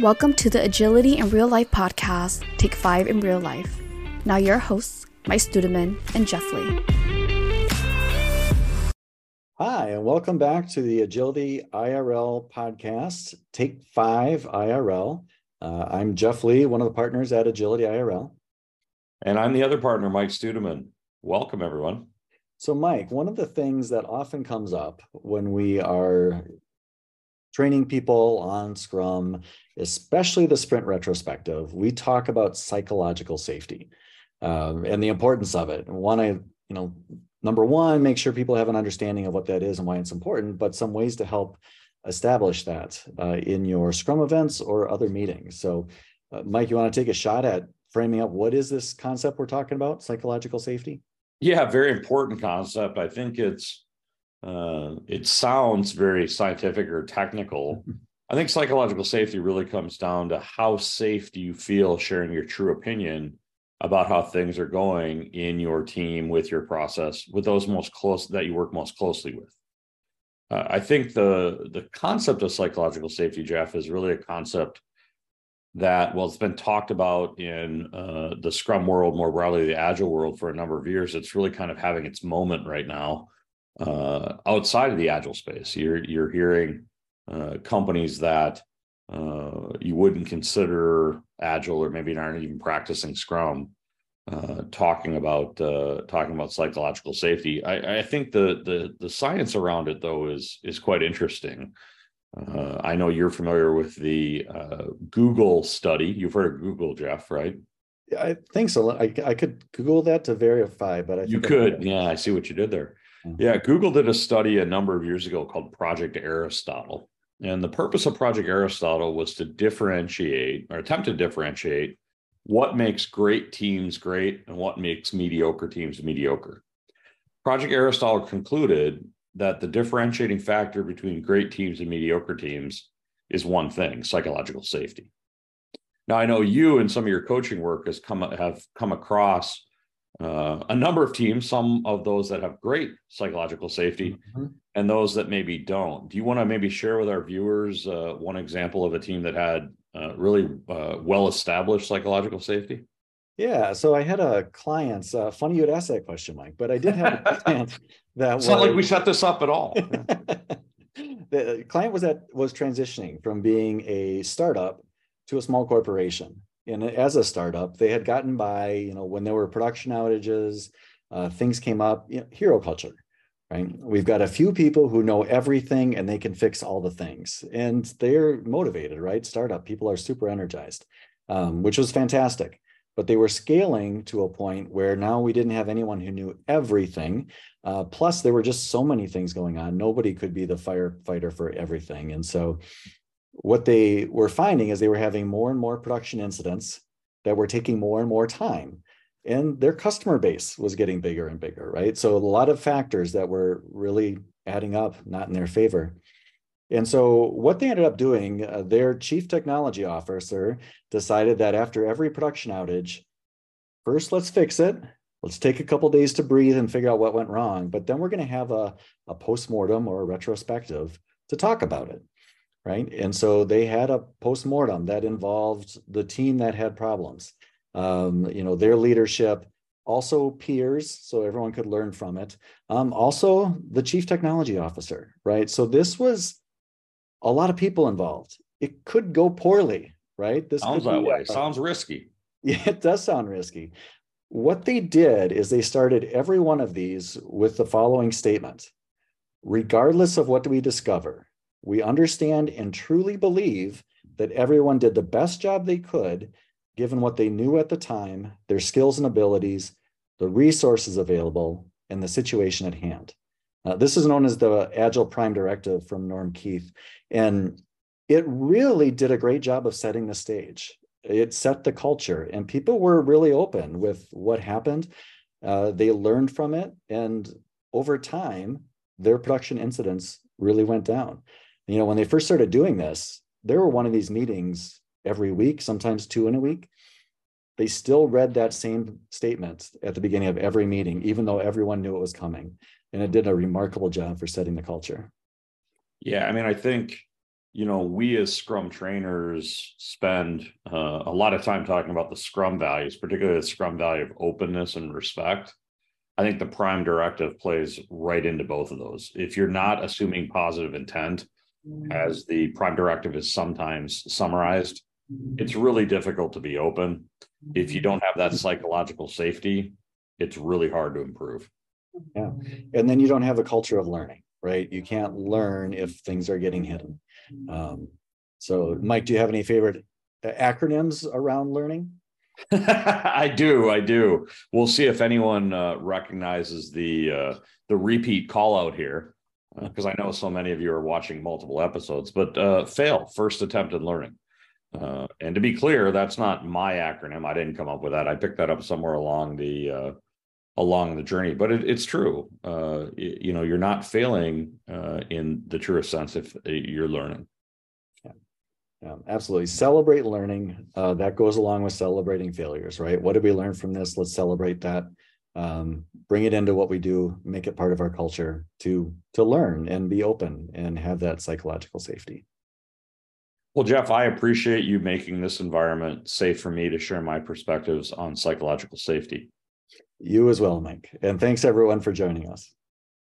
Welcome to the Agility in Real Life podcast, Take 5 in Real Life. Now, your hosts, Mike Studeman and Jeff Lee. Hi, and welcome back to the Agility IRL podcast, Take 5 IRL. Uh, I'm Jeff Lee, one of the partners at Agility IRL. And I'm the other partner, Mike Studeman. Welcome, everyone. So, Mike, one of the things that often comes up when we are training people on Scrum, especially the sprint retrospective, we talk about psychological safety um, and the importance of it. One, I, you know, number one, make sure people have an understanding of what that is and why it's important, but some ways to help establish that uh, in your Scrum events or other meetings. So, uh, Mike, you want to take a shot at framing up what is this concept we're talking about, psychological safety? Yeah, very important concept. I think it's uh, it sounds very scientific or technical. I think psychological safety really comes down to how safe do you feel sharing your true opinion about how things are going in your team with your process with those most close that you work most closely with. Uh, I think the the concept of psychological safety, Jeff, is really a concept that well, it's been talked about in uh, the Scrum world more broadly, the Agile world for a number of years. It's really kind of having its moment right now uh, outside of the agile space. You're you're hearing uh, companies that uh, you wouldn't consider agile or maybe aren't even practicing Scrum, uh, talking about uh, talking about psychological safety. I, I, think the the the science around it though is is quite interesting. Uh, I know you're familiar with the Google study. You've heard of Google, Jeff, right? I think so. I, I could Google that to verify, but I you could. Yeah, I see what you did there. Mm-hmm. Yeah, Google did a study a number of years ago called Project Aristotle. And the purpose of Project Aristotle was to differentiate or attempt to differentiate what makes great teams great and what makes mediocre teams mediocre. Project Aristotle concluded that the differentiating factor between great teams and mediocre teams is one thing psychological safety. Now, I know you and some of your coaching work has come have come across uh, a number of teams, some of those that have great psychological safety mm-hmm. and those that maybe don't. Do you want to maybe share with our viewers uh, one example of a team that had uh, really uh, well established psychological safety? Yeah, so I had a client. Uh, funny you would ask that question, Mike, but I did have a client that it's was, not like we set this up at all. the client was that was transitioning from being a startup to a small corporation and as a startup, they had gotten by, you know, when there were production outages, uh, things came up, you know, hero culture, right? We've got a few people who know everything and they can fix all the things, and they're motivated, right? Startup people are super energized, um, which was fantastic. But they were scaling to a point where now we didn't have anyone who knew everything. Uh, plus, there were just so many things going on. Nobody could be the firefighter for everything, and so what they were finding is they were having more and more production incidents that were taking more and more time and their customer base was getting bigger and bigger right? So a lot of factors that were really adding up not in their favor. And so what they ended up doing uh, their chief technology officer decided that after every production outage first let's fix it. Let's take a couple days to breathe and figure out what went wrong but then we're going to have a, a post-mortem or a retrospective to talk about it right? And so they had a post-mortem that involved the team that had problems, um, you know, their leadership, also peers, so everyone could learn from it. Um, also the chief technology officer, right? So this was a lot of people involved. It could go poorly, right? This sounds that way. sounds risky. Yeah, it does sound risky. What they did is they started every one of these with the following statement. Regardless of what we discover, we understand and truly believe that everyone did the best job they could, given what they knew at the time, their skills and abilities, the resources available, and the situation at hand. Uh, this is known as the Agile Prime Directive from Norm Kerth. And it really did a great job of setting the stage. It set the culture, and people were really open with what happened. Uh, they learned from it, and over time, their production incidents really went down you know when they first started doing this there were one of these meetings every week sometimes two in a week they still read that same statement at the beginning of every meeting even though everyone knew it was coming and it did a remarkable job for setting the culture yeah i mean i think you know, we as Scrum trainers spend uh, a lot of time talking about the Scrum values, particularly the Scrum value of openness and respect. I think the prime directive plays right into both of those. If you're not assuming positive intent, as the prime directive is sometimes summarized, it's really difficult to be open. If you don't have that psychological safety, it's really hard to improve. Yeah. And then you don't have the culture of learning, right? You can't learn if things are getting hidden. Um, so, Mike, do you have any favorite uh, acronyms around learning? I do, I do. We'll see if anyone uh, recognizes the uh, the repeat call out here, because uh, I know so many of you are watching multiple episodes. But uh, fail first attempt at learning, uh, and to be clear, that's not my acronym. I didn't come up with that. I picked that up somewhere along the along the journey. But it, it's true. you know, you're not failing in the truest sense if you're learning. Yeah, absolutely. Celebrate learning. Uh, that goes along with celebrating failures, right? What did we learn from this? Let's celebrate that. Um, bring it into what we do. Make it part of our culture to to learn and be open and have that psychological safety. Well, Jeff, I appreciate you making this environment safe for me to share my perspectives on psychological safety. You as well, Mike. And thanks everyone for joining us.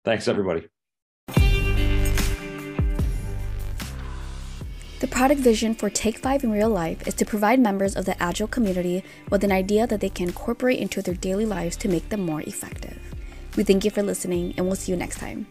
Thanks, everybody. The product vision for Take 5 in real life is to provide members of the Agile community with an idea that they can incorporate into their daily lives to make them more effective. We thank you for listening, and we'll see you next time.